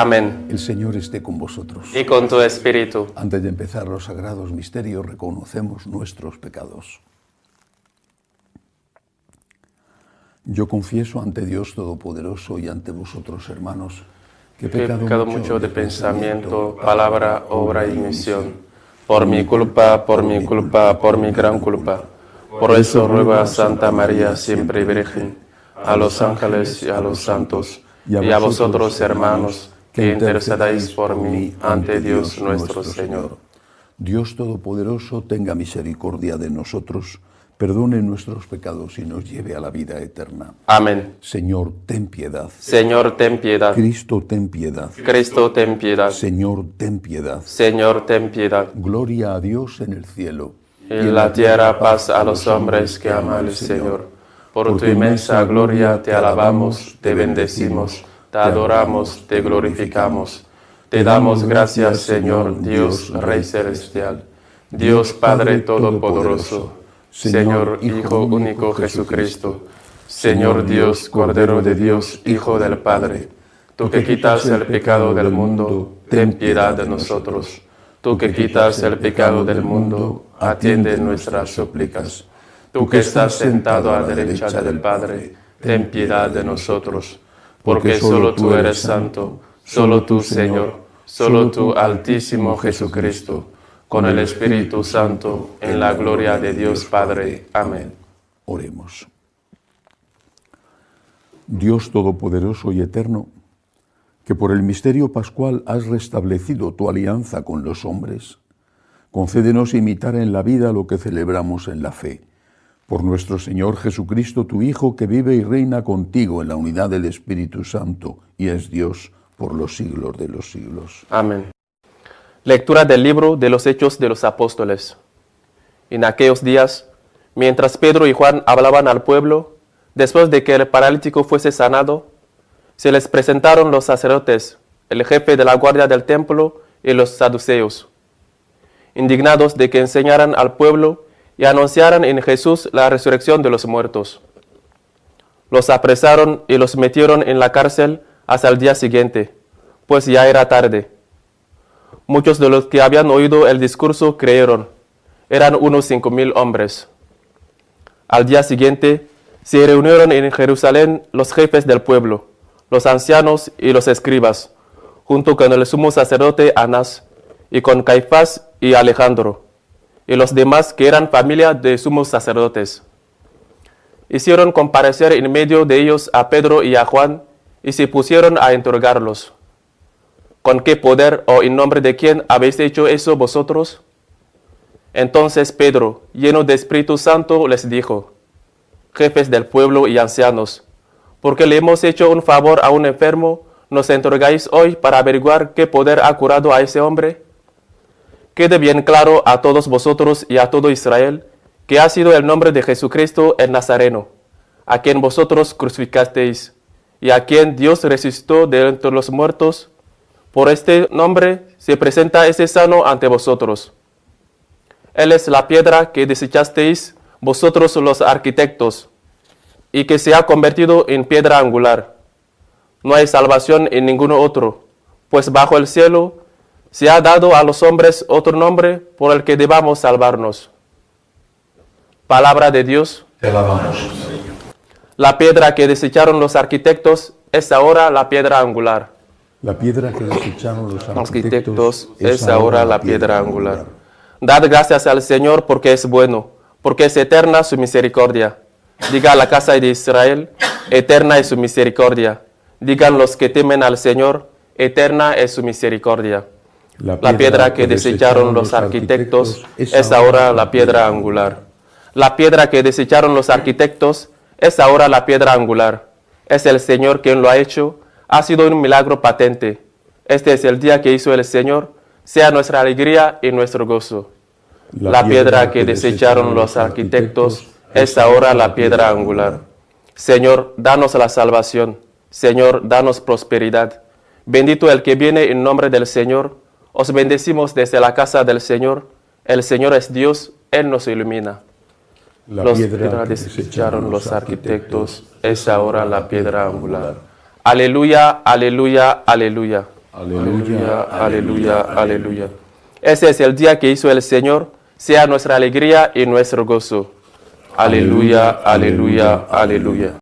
Amén. El Señor esté con vosotros. Y con tu espíritu. Antes de empezar los sagrados misterios, reconocemos nuestros pecados. Yo confieso ante Dios Todopoderoso y ante vosotros, hermanos, que he pecado, pecado mucho de pensamiento, palabra, obra y misión. Por mi culpa, por mi culpa, por mi gran culpa. Por eso ruego a Santa María, siempre Virgen, a los ángeles y a los santos, y a vosotros, hermanos, que intercedáis por mí ante Dios nuestro Señor. Dios Todopoderoso tenga misericordia de nosotros, perdone nuestros pecados y nos lleve a la vida eterna. Amén. Señor, ten piedad. Señor, ten piedad. Cristo, ten piedad. Cristo, ten piedad. Señor, ten piedad. Señor, ten piedad. Gloria a Dios en el cielo. En la tierra paz a los hombres que ama el Señor. Por tu inmensa gloria te alabamos, te bendecimos, te adoramos, te glorificamos. Te damos gracias, Señor, Dios, Rey Celestial, Dios Padre Todopoderoso, Señor Hijo único Jesucristo, Señor Dios, Cordero de Dios, Hijo del Padre. Tú que quitas el pecado del mundo, ten piedad de nosotros. Tú que quitas el pecado del mundo, atiende nuestras súplicas. Tú que estás sentado a la derecha del Padre, ten piedad de nosotros. Porque solo tú eres santo, solo tú, Señor, solo tú, Altísimo Jesucristo, con el Espíritu Santo, en la gloria de Dios Padre. Amén. Oremos. Dios Todopoderoso y Eterno, que por el misterio pascual has restablecido tu alianza con los hombres, concédenos imitar en la vida lo que celebramos en la fe. Por nuestro Señor Jesucristo, tu Hijo, que vive y reina contigo en la unidad del Espíritu Santo y es Dios por los siglos de los siglos. Amén. Lectura del libro de los Hechos de los Apóstoles. En aquellos días, mientras Pedro y Juan hablaban al pueblo, después de que el paralítico fuese sanado, se les presentaron los sacerdotes, el jefe de la guardia del templo y los saduceos, indignados de que enseñaran al pueblo y anunciaran en Jesús la resurrección de los muertos. Los apresaron y los metieron en la cárcel hasta el día siguiente, pues ya era tarde. Muchos de los que habían oído el discurso creyeron. Eran unos cinco mil hombres. Al día siguiente se reunieron en Jerusalén los jefes del pueblo, los ancianos y los escribas, junto con el sumo sacerdote Anás, y con Caifás y Alejandro, y los demás que eran familia de sumos sacerdotes. Hicieron comparecer en medio de ellos a Pedro y a Juan, y se pusieron a interrogarlos. ¿Con qué poder o en nombre de quién habéis hecho eso vosotros? Entonces Pedro, lleno de Espíritu Santo, les dijo, jefes del pueblo y ancianos, porque le hemos hecho un favor a un enfermo, nos interrogáis hoy para averiguar qué poder ha curado a ese hombre. Quede bien claro a todos vosotros y a todo Israel que ha sido el nombre de Jesucristo el Nazareno, a quien vosotros crucificasteis, y a quien Dios resucitó de entre los muertos. Por este nombre se presenta ese sano ante vosotros. Él es la piedra que desechasteis vosotros los arquitectos, y que se ha convertido en piedra angular. No hay salvación en ninguno otro, pues bajo el cielo se ha dado a los hombres otro nombre por el que debamos salvarnos. Palabra de Dios. Te alabamos. La piedra que desecharon los arquitectos es ahora la piedra angular. La piedra que desecharon los Arquitectos es ahora la piedra angular. Dad gracias al Señor porque es bueno, porque es eterna su misericordia. Diga a la casa de Israel, eterna es su misericordia. Digan los que temen al Señor, eterna es su misericordia. La piedra que desecharon los arquitectos es ahora la piedra angular. La piedra que desecharon los arquitectos es ahora la piedra angular. Es el Señor quien lo ha hecho. Ha sido un milagro patente. Este es el día que hizo el Señor. Sea nuestra alegría y nuestro gozo. La piedra que desecharon los arquitectos es ahora la piedra angular. Señor, danos la salvación. Señor, danos prosperidad. Bendito el que viene en nombre del Señor. Os bendecimos desde la casa del Señor. El Señor es Dios, Él nos ilumina. La Los piedra que desecharon los arquitectos es ahora la piedra angular. Aleluya, aleluya, aleluya. Aleluya, aleluya, aleluya. Este es el día que hizo el Señor, sea nuestra alegría y nuestro gozo. Aleluya, aleluya, aleluya.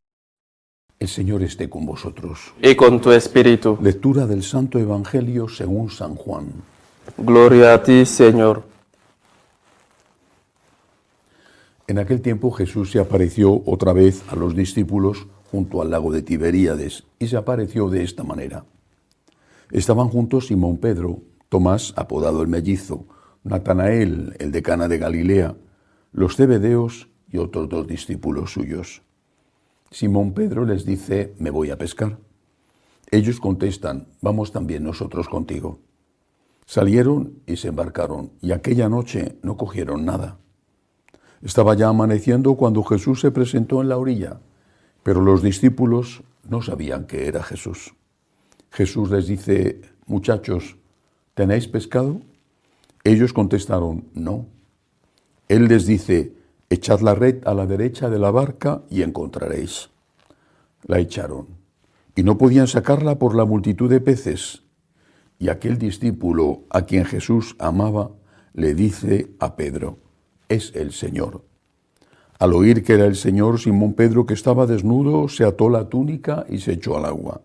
El Señor esté con vosotros. Y con tu espíritu. Lectura del Santo Evangelio según San Juan. Gloria a ti, Señor. En aquel tiempo Jesús se apareció otra vez a los discípulos junto al lago de Tiberíades y se apareció de esta manera. Estaban juntos Simón Pedro, Tomás, apodado el mellizo, Natanael, el de Cana de Galilea, los cebedeos y otros dos discípulos suyos. Simón Pedro les dice, me voy a pescar. Ellos contestan, vamos también nosotros contigo. Salieron y se embarcaron, y aquella noche no cogieron nada. Estaba ya amaneciendo cuando Jesús se presentó en la orilla, pero los discípulos no sabían que era Jesús. Jesús les dice, muchachos, ¿tenéis pescado? Ellos contestaron, no. Él les dice, echad la red a la derecha de la barca y encontraréis. La echaron, y no podían sacarla por la multitud de peces. Y aquel discípulo a quien Jesús amaba le dice a Pedro, es el Señor. Al oír que era el Señor, Simón Pedro, que estaba desnudo, se ató la túnica y se echó al agua.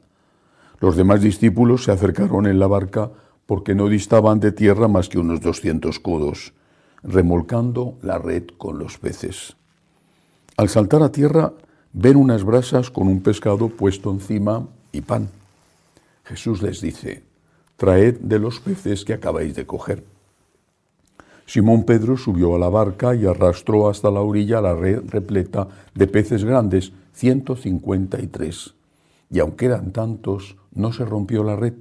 Los demás discípulos se acercaron en la barca porque no distaban de tierra más que unos doscientos codos, remolcando la red con los peces. Al saltar a tierra, ven unas brasas con un pescado puesto encima y pan. Jesús les dice, traed de los peces que acabáis de coger. Simón Pedro subió a la barca y arrastró hasta la orilla la red repleta de peces grandes, 153. Y aunque eran tantos, no se rompió la red.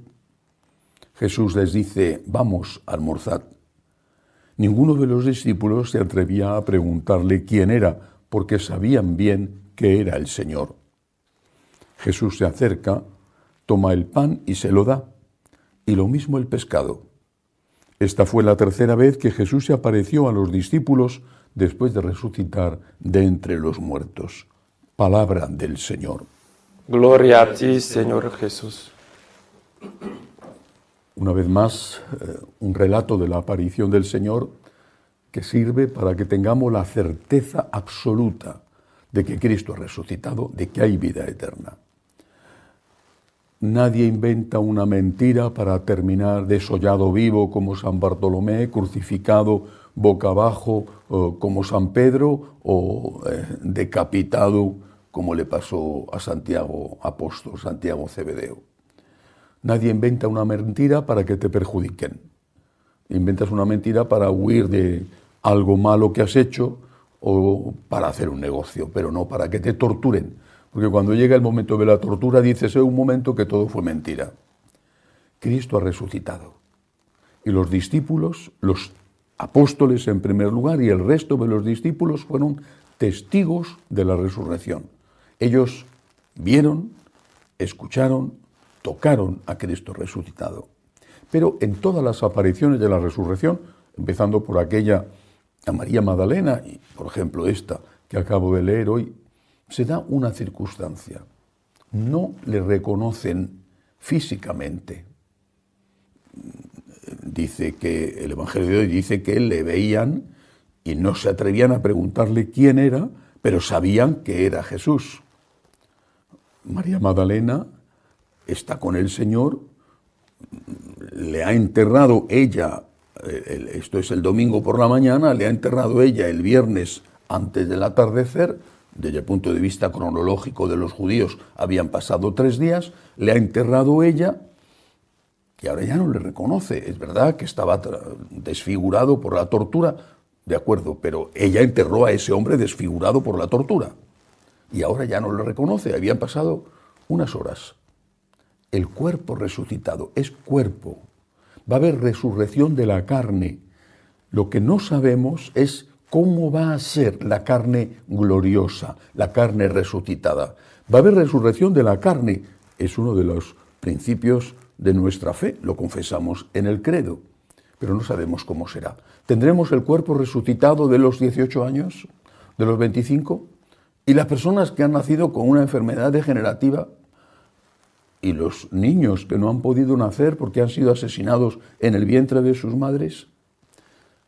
Jesús les dice, vamos, almorzad. Ninguno de los discípulos se atrevía a preguntarle quién era, porque sabían bien que era el Señor. Jesús se acerca, toma el pan y se lo da, y lo mismo el pescado. Esta fue la tercera vez que Jesús se apareció a los discípulos después de resucitar de entre los muertos. Palabra del Señor. Gloria a ti, Señor Jesús. Una vez más, eh, un relato de la aparición del Señor que sirve para que tengamos la certeza absoluta de que Cristo ha resucitado, de que hay vida eterna. Nadie inventa una mentira para terminar desollado vivo como San Bartolomé, crucificado boca abajo como San Pedro o eh, decapitado como le pasó a Santiago Apóstol, Santiago Cebedeo. Nadie inventa una mentira para que te perjudiquen. Inventas una mentira para huir de algo malo que has hecho o para hacer un negocio, pero no para que te torturen porque cuando llega el momento de la tortura dices, es un momento que todo fue mentira. Cristo ha resucitado. Y los discípulos, los apóstoles en primer lugar y el resto de los discípulos fueron testigos de la resurrección. Ellos vieron, escucharon, tocaron a Cristo resucitado. Pero en todas las apariciones de la resurrección, empezando por aquella a María Magdalena y por ejemplo esta que acabo de leer hoy, se da una circunstancia. No le reconocen físicamente. Dice que el Evangelio de hoy dice que le veían y no se atrevían a preguntarle quién era, pero sabían que era Jesús. María Magdalena está con el Señor, le ha enterrado ella, esto es el domingo por la mañana, le ha enterrado ella el viernes antes del atardecer, desde el punto de vista cronológico de los judíos, habían pasado tres días, le ha enterrado ella y ahora ya no le reconoce. Es verdad que estaba desfigurado por la tortura, de acuerdo, pero ella enterró a ese hombre desfigurado por la tortura y ahora ya no le reconoce. Habían pasado unas horas. El cuerpo resucitado es cuerpo. Va a haber resurrección de la carne. Lo que no sabemos es ¿Cómo va a ser la carne gloriosa, la carne resucitada? Va a haber resurrección de la carne. Es uno de los principios de nuestra fe, lo confesamos en el credo, pero no sabemos cómo será. ¿Tendremos el cuerpo resucitado de los 18 años, de los 25? ¿Y las personas que han nacido con una enfermedad degenerativa? ¿Y los niños que no han podido nacer porque han sido asesinados en el vientre de sus madres?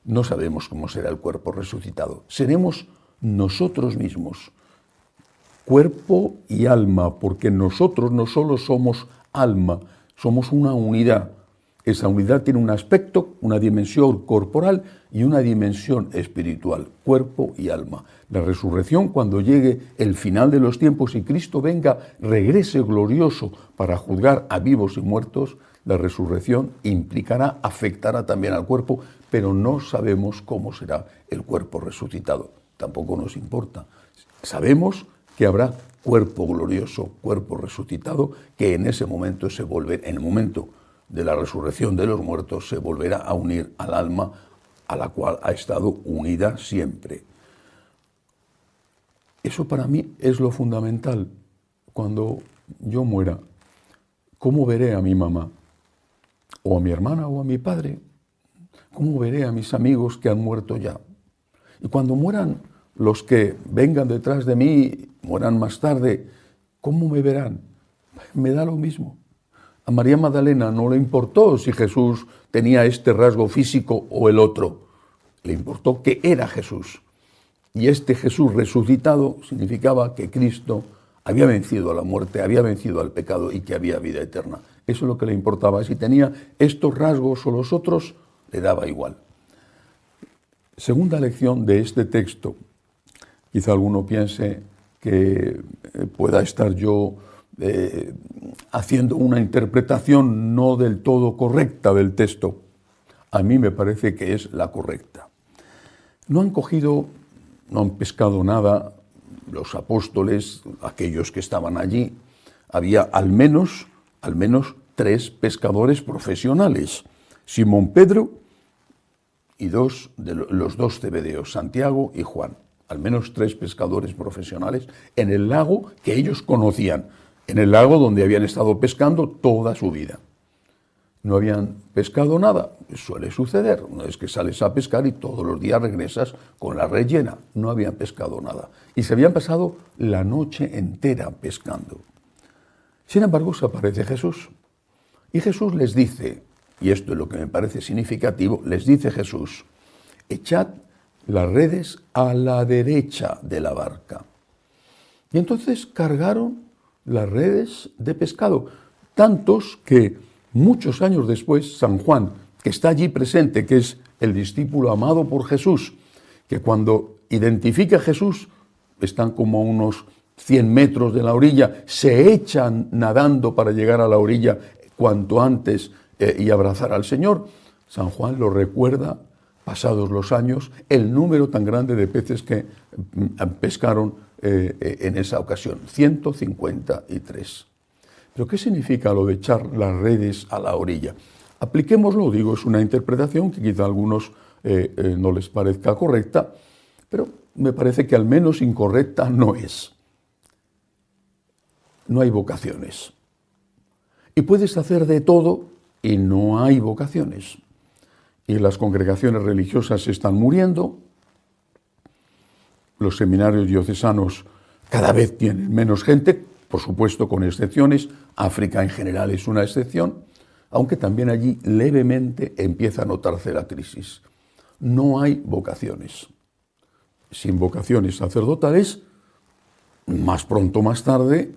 No sabemos cómo será el cuerpo resucitado. Seremos nosotros mismos, cuerpo y alma, porque nosotros no solo somos alma, somos una unidad. Esa unidad tiene un aspecto, una dimensión corporal y una dimensión espiritual, cuerpo y alma. La resurrección, cuando llegue el final de los tiempos y Cristo venga, regrese glorioso para juzgar a vivos y muertos, la resurrección implicará, afectará también al cuerpo, pero no sabemos cómo será el cuerpo resucitado. Tampoco nos importa. Sabemos que habrá cuerpo glorioso, cuerpo resucitado, que en ese momento se volverá, en el momento de la resurrección de los muertos, se volverá a unir al alma a la cual ha estado unida siempre. Eso para mí es lo fundamental. Cuando yo muera, ¿cómo veré a mi mamá? ¿O a mi hermana o a mi padre? ¿Cómo veré a mis amigos que han muerto ya? Y cuando mueran los que vengan detrás de mí, mueran más tarde, ¿cómo me verán? Me da lo mismo. A María Magdalena no le importó si Jesús tenía este rasgo físico o el otro. Le importó que era Jesús. Y este Jesús resucitado significaba que Cristo había vencido a la muerte, había vencido al pecado y que había vida eterna. Eso es lo que le importaba. Si tenía estos rasgos o los otros, le daba igual. Segunda lección de este texto. Quizá alguno piense que eh, pueda estar yo eh, haciendo una interpretación no del todo correcta del texto. A mí me parece que es la correcta. No han cogido, no han pescado nada los apóstoles, aquellos que estaban allí. Había al menos, al menos tres pescadores profesionales. Simón Pedro y dos de los dos cebedeos, Santiago y Juan. Al menos tres pescadores profesionales en el lago que ellos conocían en el lago donde habían estado pescando toda su vida. No habían pescado nada, suele suceder, una vez que sales a pescar y todos los días regresas con la red llena, no habían pescado nada. Y se habían pasado la noche entera pescando. Sin embargo, se aparece Jesús. Y Jesús les dice, y esto es lo que me parece significativo, les dice Jesús, echad las redes a la derecha de la barca. Y entonces cargaron las redes de pescado, tantos que muchos años después San Juan, que está allí presente, que es el discípulo amado por Jesús, que cuando identifica a Jesús, están como a unos 100 metros de la orilla, se echan nadando para llegar a la orilla cuanto antes eh, y abrazar al Señor. San Juan lo recuerda, pasados los años, el número tan grande de peces que mm, pescaron eh, eh, en esa ocasión, 153. Pero ¿qué significa lo de echar las redes a la orilla? Apliquémoslo, digo, es una interpretación que quizá a algunos eh, no les parezca correcta, pero me parece que al menos incorrecta no es. No hay vocaciones. Y puedes hacer de todo y no hay vocaciones. Y las congregaciones religiosas están muriendo, los seminarios diocesanos cada vez tienen menos gente, por supuesto con excepciones, África en general es una excepción, aunque también allí levemente empieza a notarse la crisis. No hay vocaciones. Sin vocaciones sacerdotales, más pronto o más tarde,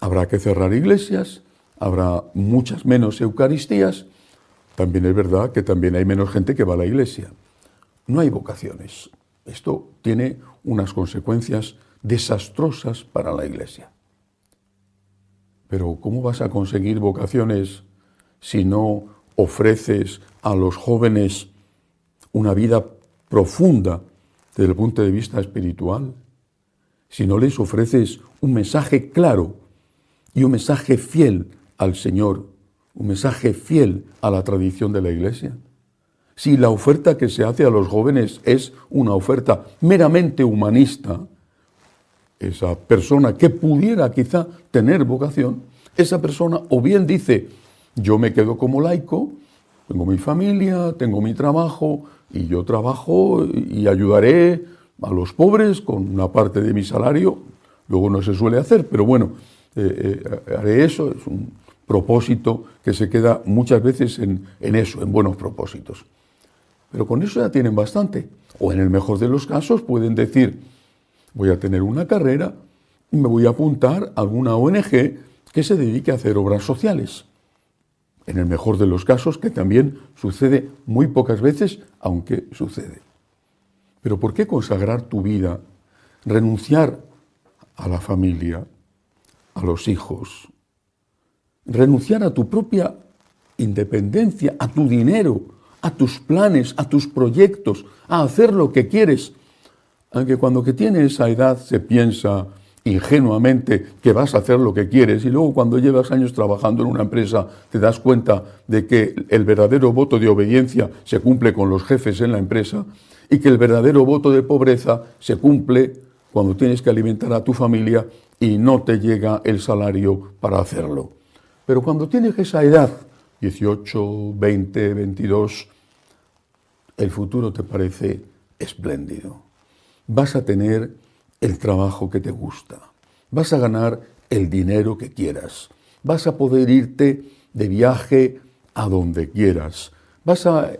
habrá que cerrar iglesias, habrá muchas menos Eucaristías, también es verdad que también hay menos gente que va a la iglesia. No hay vocaciones. Esto tiene unas consecuencias desastrosas para la Iglesia. Pero ¿cómo vas a conseguir vocaciones si no ofreces a los jóvenes una vida profunda desde el punto de vista espiritual? Si no les ofreces un mensaje claro y un mensaje fiel al Señor, un mensaje fiel a la tradición de la Iglesia. Si la oferta que se hace a los jóvenes es una oferta meramente humanista, esa persona que pudiera quizá tener vocación, esa persona o bien dice, yo me quedo como laico, tengo mi familia, tengo mi trabajo y yo trabajo y ayudaré a los pobres con una parte de mi salario, luego no se suele hacer, pero bueno, eh, eh, haré eso, es un propósito que se queda muchas veces en, en eso, en buenos propósitos. Pero con eso ya tienen bastante. O en el mejor de los casos pueden decir, voy a tener una carrera y me voy a apuntar a alguna ONG que se dedique a hacer obras sociales. En el mejor de los casos, que también sucede muy pocas veces, aunque sucede. Pero ¿por qué consagrar tu vida, renunciar a la familia, a los hijos, renunciar a tu propia independencia, a tu dinero, a tus planes, a tus proyectos, a hacer lo que quieres? Aunque cuando que tiene esa edad se piensa ingenuamente que vas a hacer lo que quieres y luego cuando llevas años trabajando en una empresa te das cuenta de que el verdadero voto de obediencia se cumple con los jefes en la empresa y que el verdadero voto de pobreza se cumple cuando tienes que alimentar a tu familia y no te llega el salario para hacerlo. Pero cuando tienes esa edad, 18, 20, 22, el futuro te parece espléndido. Vas a tener el trabajo que te gusta. Vas a ganar el dinero que quieras. Vas a poder irte de viaje a donde quieras. Vas a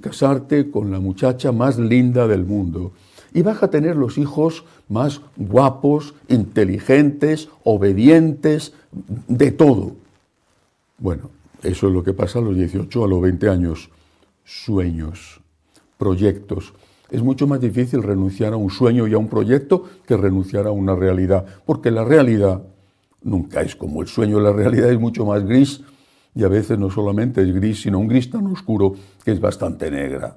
casarte con la muchacha más linda del mundo. Y vas a tener los hijos más guapos, inteligentes, obedientes, de todo. Bueno, eso es lo que pasa a los 18, a los 20 años. Sueños, proyectos, es mucho más difícil renunciar a un sueño y a un proyecto que renunciar a una realidad, porque la realidad nunca es como el sueño, la realidad es mucho más gris y a veces no solamente es gris, sino un gris tan oscuro que es bastante negra.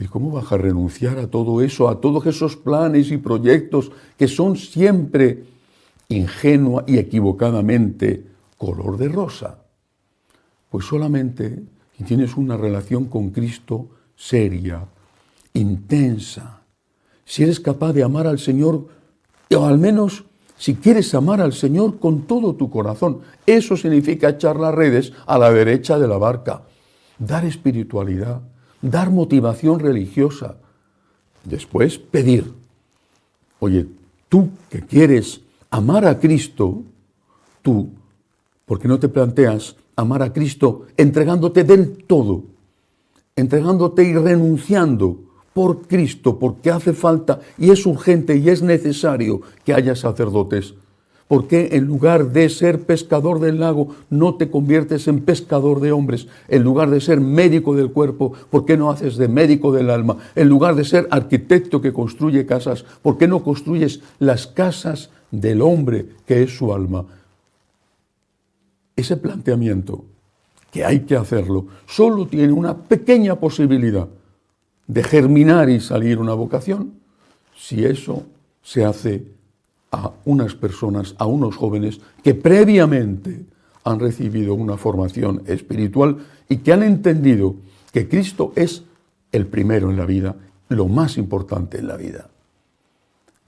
¿Y cómo vas a renunciar a todo eso, a todos esos planes y proyectos que son siempre ingenua y equivocadamente color de rosa? Pues solamente tienes una relación con Cristo seria, intensa, si eres capaz de amar al Señor, o al menos si quieres amar al Señor con todo tu corazón, eso significa echar las redes a la derecha de la barca, dar espiritualidad, dar motivación religiosa. Después pedir, oye, tú que quieres amar a Cristo, tú, ¿por qué no te planteas amar a Cristo entregándote del todo? Entregándote y renunciando por Cristo, porque hace falta y es urgente y es necesario que haya sacerdotes. ¿Por qué en lugar de ser pescador del lago no te conviertes en pescador de hombres? En lugar de ser médico del cuerpo, ¿por qué no haces de médico del alma? En lugar de ser arquitecto que construye casas, ¿por qué no construyes las casas del hombre que es su alma? Ese planteamiento, que hay que hacerlo, solo tiene una pequeña posibilidad de germinar y salir una vocación, si eso se hace a unas personas, a unos jóvenes que previamente han recibido una formación espiritual y que han entendido que Cristo es el primero en la vida, lo más importante en la vida.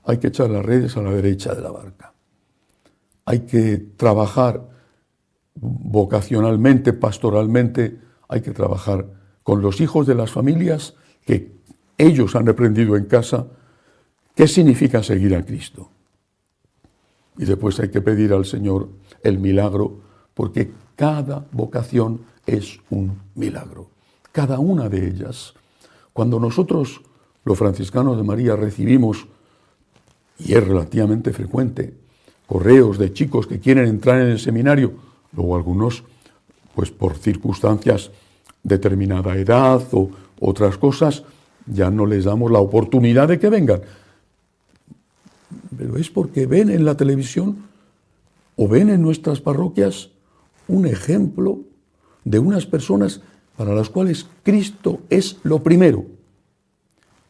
Hay que echar las redes a la derecha de la barca. Hay que trabajar vocacionalmente, pastoralmente, hay que trabajar con los hijos de las familias que ellos han aprendido en casa qué significa seguir a Cristo. Y después hay que pedir al Señor el milagro, porque cada vocación es un milagro, cada una de ellas. Cuando nosotros, los franciscanos de María, recibimos, y es relativamente frecuente, correos de chicos que quieren entrar en el seminario, luego algunos, pues por circunstancias determinada edad o otras cosas, ya no les damos la oportunidad de que vengan. Pero es porque ven en la televisión o ven en nuestras parroquias un ejemplo de unas personas para las cuales Cristo es lo primero.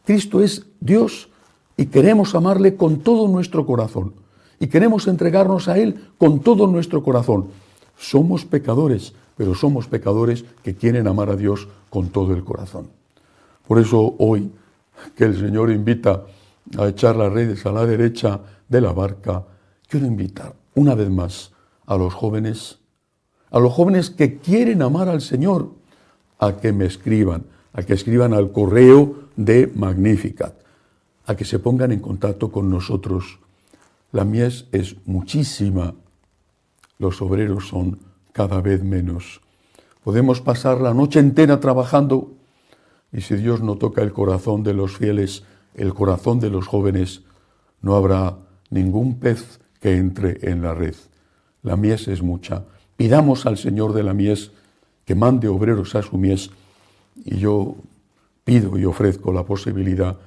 Cristo es Dios y queremos amarle con todo nuestro corazón y queremos entregarnos a Él con todo nuestro corazón. Somos pecadores, pero somos pecadores que quieren amar a Dios con todo el corazón. Por eso hoy que el Señor invita a echar las redes a la derecha de la barca, quiero invitar una vez más a los jóvenes, a los jóvenes que quieren amar al Señor, a que me escriban, a que escriban al correo de Magnificat, a que se pongan en contacto con nosotros. La mies es muchísima, los obreros son cada vez menos. Podemos pasar la noche entera trabajando y si Dios no toca el corazón de los fieles, el corazón de los jóvenes, no habrá ningún pez que entre en la red. La mies es mucha. Pidamos al Señor de la mies que mande obreros a su mies y yo pido y ofrezco la posibilidad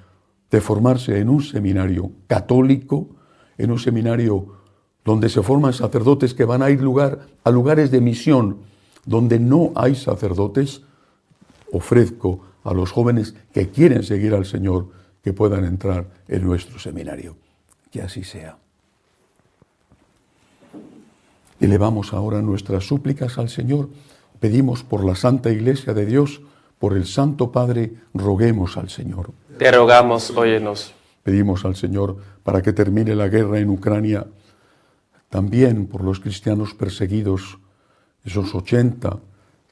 de formarse en un seminario católico, en un seminario donde se forman sacerdotes que van a ir lugar, a lugares de misión donde no hay sacerdotes, ofrezco a los jóvenes que quieren seguir al Señor que puedan entrar en nuestro seminario. Que así sea. Elevamos ahora nuestras súplicas al Señor, pedimos por la Santa Iglesia de Dios, por el Santo Padre, roguemos al Señor. Te rogamos, óyenos. Pedimos al Señor para que termine la guerra en Ucrania, también por los cristianos perseguidos, esos 80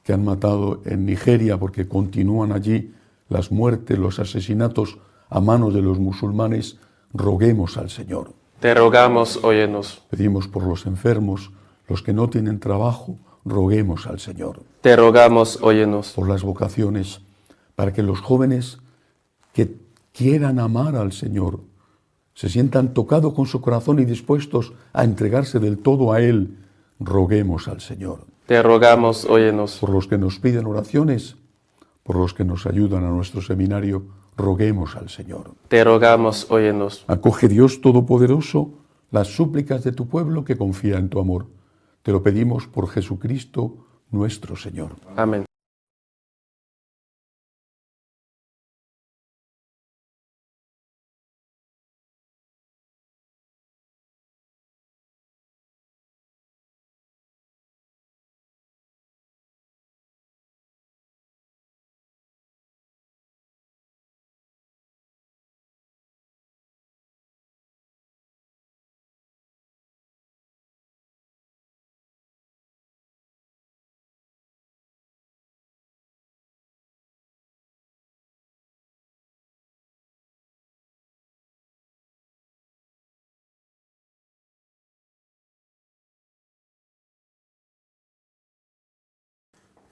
que han matado en Nigeria porque continúan allí las muertes, los asesinatos a manos de los musulmanes, roguemos al Señor. Te rogamos, óyenos. Pedimos por los enfermos, los que no tienen trabajo, roguemos al Señor. Te rogamos, óyenos. Por las vocaciones, para que los jóvenes que quieran amar al Señor se sientan tocados con su corazón y dispuestos a entregarse del todo a Él, roguemos al Señor. Te rogamos, óyenos. Por los que nos piden oraciones, por los que nos ayudan a nuestro seminario, roguemos al Señor. Te rogamos, óyenos. Acoge Dios Todopoderoso las súplicas de tu pueblo que confía en tu amor te lo pedimos por Jesucristo nuestro Señor. Amén.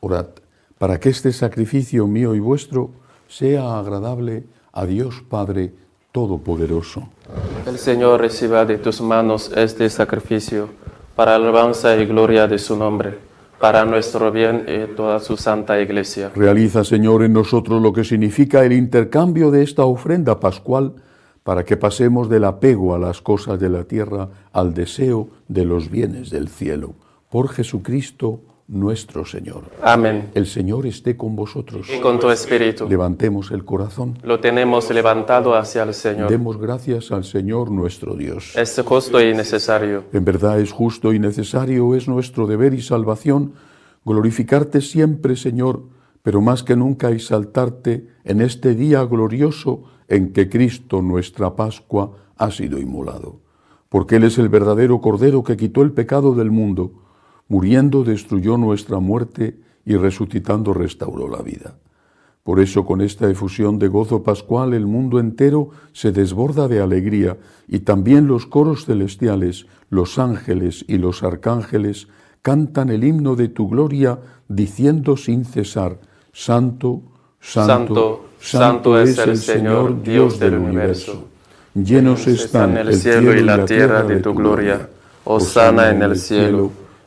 Orad para que este sacrificio mío y vuestro sea agradable a Dios Padre Todopoderoso. El Señor reciba de tus manos este sacrificio para alabanza y gloria de su nombre, para nuestro bien y toda su santa iglesia. Realiza, Señor, en nosotros lo que significa el intercambio de esta ofrenda pascual para que pasemos del apego a las cosas de la tierra al deseo de los bienes del cielo. Por Jesucristo nuestro Señor. Amén. El Señor esté con vosotros. Y con tu espíritu. Levantemos el corazón. Lo tenemos levantado hacia el Señor. Demos gracias al Señor nuestro Dios. Es justo y necesario. En verdad es justo y necesario, es nuestro deber y salvación glorificarte siempre, Señor, pero más que nunca exaltarte en este día glorioso en que Cristo, nuestra Pascua, ha sido inmolado. Porque Él es el verdadero Cordero que quitó el pecado del mundo muriendo destruyó nuestra muerte y resucitando restauró la vida. Por eso con esta efusión de gozo pascual el mundo entero se desborda de alegría y también los coros celestiales, los ángeles y los arcángeles cantan el himno de tu gloria diciendo sin cesar, Santo, Santo, Santo, es el Señor Dios del universo. Llenos están el cielo y la tierra de tu gloria. Osana en el cielo.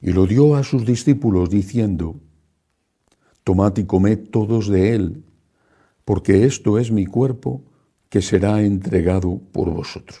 y lo dio a sus discípulos, diciendo, Tomad y comed todos de él, porque esto es mi cuerpo que será entregado por vosotros.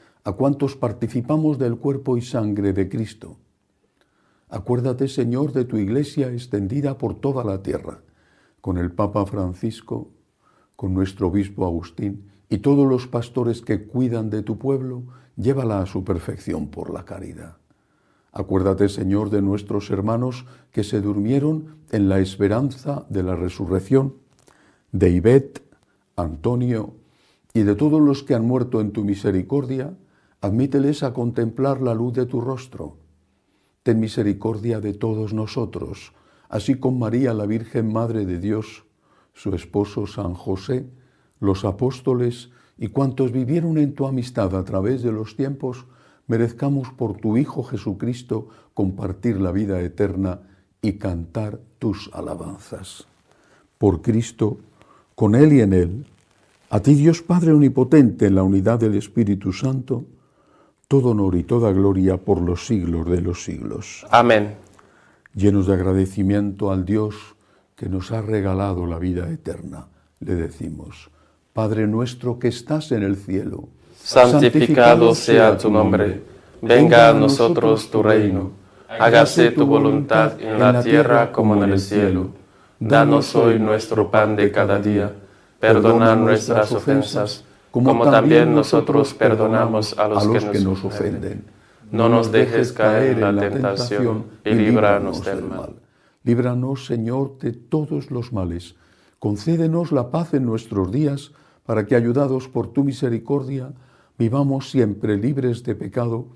a cuantos participamos del cuerpo y sangre de Cristo. Acuérdate, Señor, de tu iglesia extendida por toda la tierra, con el Papa Francisco, con nuestro obispo Agustín y todos los pastores que cuidan de tu pueblo, llévala a su perfección por la caridad. Acuérdate, Señor, de nuestros hermanos que se durmieron en la esperanza de la resurrección, de Ibet, Antonio y de todos los que han muerto en tu misericordia, admíteles a contemplar la luz de tu rostro. Ten misericordia de todos nosotros, así con María, la Virgen Madre de Dios, su esposo San José, los apóstoles y cuantos vivieron en tu amistad a través de los tiempos, merezcamos por tu Hijo Jesucristo compartir la vida eterna y cantar tus alabanzas. Por Cristo, con Él y en Él, a ti Dios Padre Omnipotente en la unidad del Espíritu Santo, todo honor y toda gloria por los siglos de los siglos. Amén. Llenos de agradecimiento al Dios que nos ha regalado la vida eterna, le decimos, Padre nuestro que estás en el cielo, santificado sea tu nombre, venga a nosotros tu reino, hágase tu voluntad en la tierra como en el cielo. Danos hoy nuestro pan de cada día, perdona nuestras ofensas como, también nosotros perdonamos a los, que, nos ofenden. No nos dejes caer en la tentación y líbranos del mal. Líbranos, Señor, de todos los males. Concédenos la paz en nuestros días, para que, ayudados por tu misericordia, vivamos siempre libres de pecado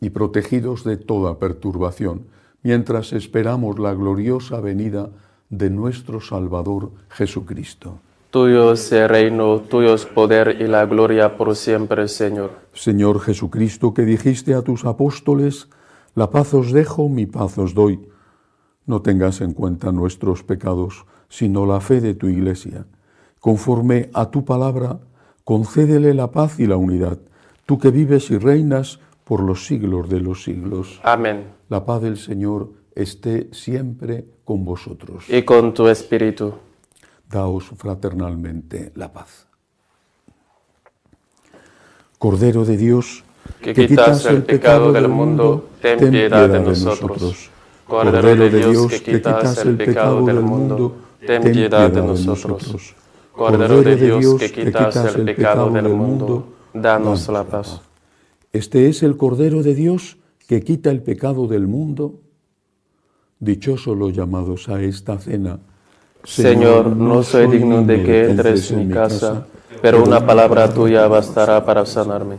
y protegidos de toda perturbación, mientras esperamos la gloriosa venida de nuestro Salvador Jesucristo. Tuyo es el reino, tuyo es poder y la gloria por siempre, Señor. Señor Jesucristo, que dijiste a tus apóstoles, la paz os dejo, mi paz os doy. No tengas en cuenta nuestros pecados, sino la fe de tu iglesia. Conforme a tu palabra, concédele la paz y la unidad, tú que vives y reinas por los siglos de los siglos. Amén. La paz del Señor esté siempre con vosotros. Y con tu espíritu daos fraternalmente la paz. Cordero de Dios, que, quitas el pecado del mundo, ten piedad de nosotros. Cordero de Dios, que quitas el pecado del mundo, ten piedad de nosotros. Cordero de Dios, que quitas el pecado del mundo, danos la paz. Este es el Cordero de Dios que quita el pecado del mundo. Dichosos los llamados a esta cena Señor, no soy digno de que entres en mi casa, pero una palabra tuya bastará para sanarme.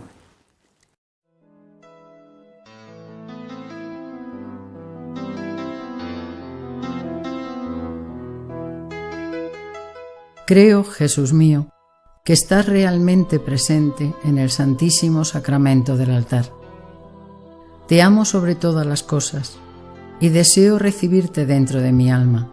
Creo, Jesús mío, que estás realmente presente en el Santísimo Sacramento del altar. Te amo sobre todas las cosas y deseo recibirte dentro de mi alma.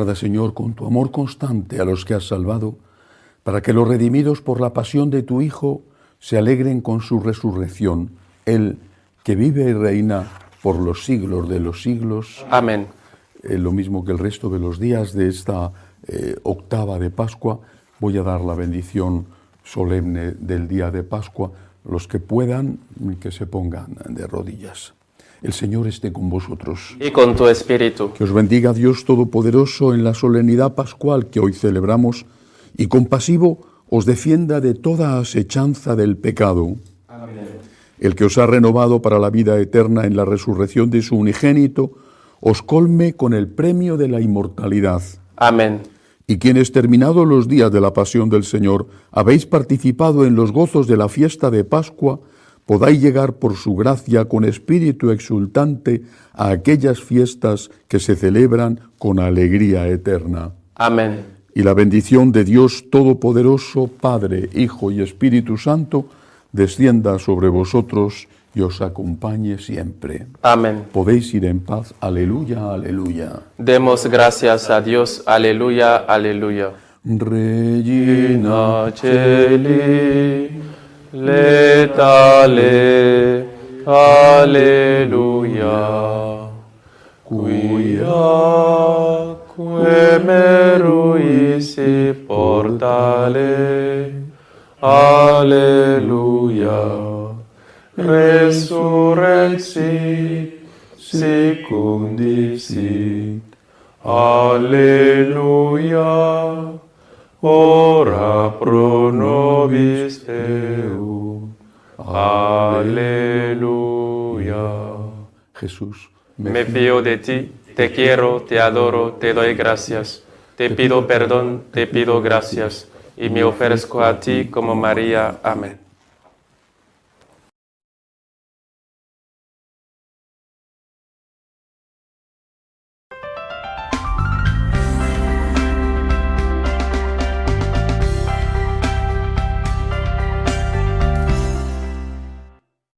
Guarda, Señor, con tu amor constante a los que has salvado, para que los redimidos por la pasión de tu Hijo se alegren con su resurrección, Él que vive y reina por los siglos de los siglos. Amén. Eh, lo mismo que el resto de los días de esta eh, octava de Pascua, voy a dar la bendición solemne del día de Pascua los que puedan, que se pongan de rodillas. El Señor esté con vosotros. Y con tu espíritu. Que os bendiga Dios Todopoderoso en la solemnidad pascual que hoy celebramos y compasivo os defienda de toda asechanza del pecado. El que os ha renovado para la vida eterna en la resurrección de su unigénito, os colme con el premio de la inmortalidad. Amén y quienes terminados los días de la pasión del Señor habéis participado en los gozos de la fiesta de Pascua, podáis llegar por su gracia con espíritu exultante a aquellas fiestas que se celebran con alegría eterna. Amén. Y la bendición de Dios Todopoderoso, Padre, Hijo y Espíritu Santo, descienda sobre vosotros y os acompañe siempre. Amén. Podéis ir en paz. Aleluya, aleluya. Demos gracias a Dios. Aleluya, aleluya. Regina letale, alleluia. Quia, que meruisi portale, alleluia. Resurrexit, secundicit, alleluia. Ora pro nobis Deus. Aleluya. Jesús, me fío de ti, te quiero, te adoro, te doy gracias. Te pido perdón, te pido gracias, y me ofrezco a ti como María. Amén.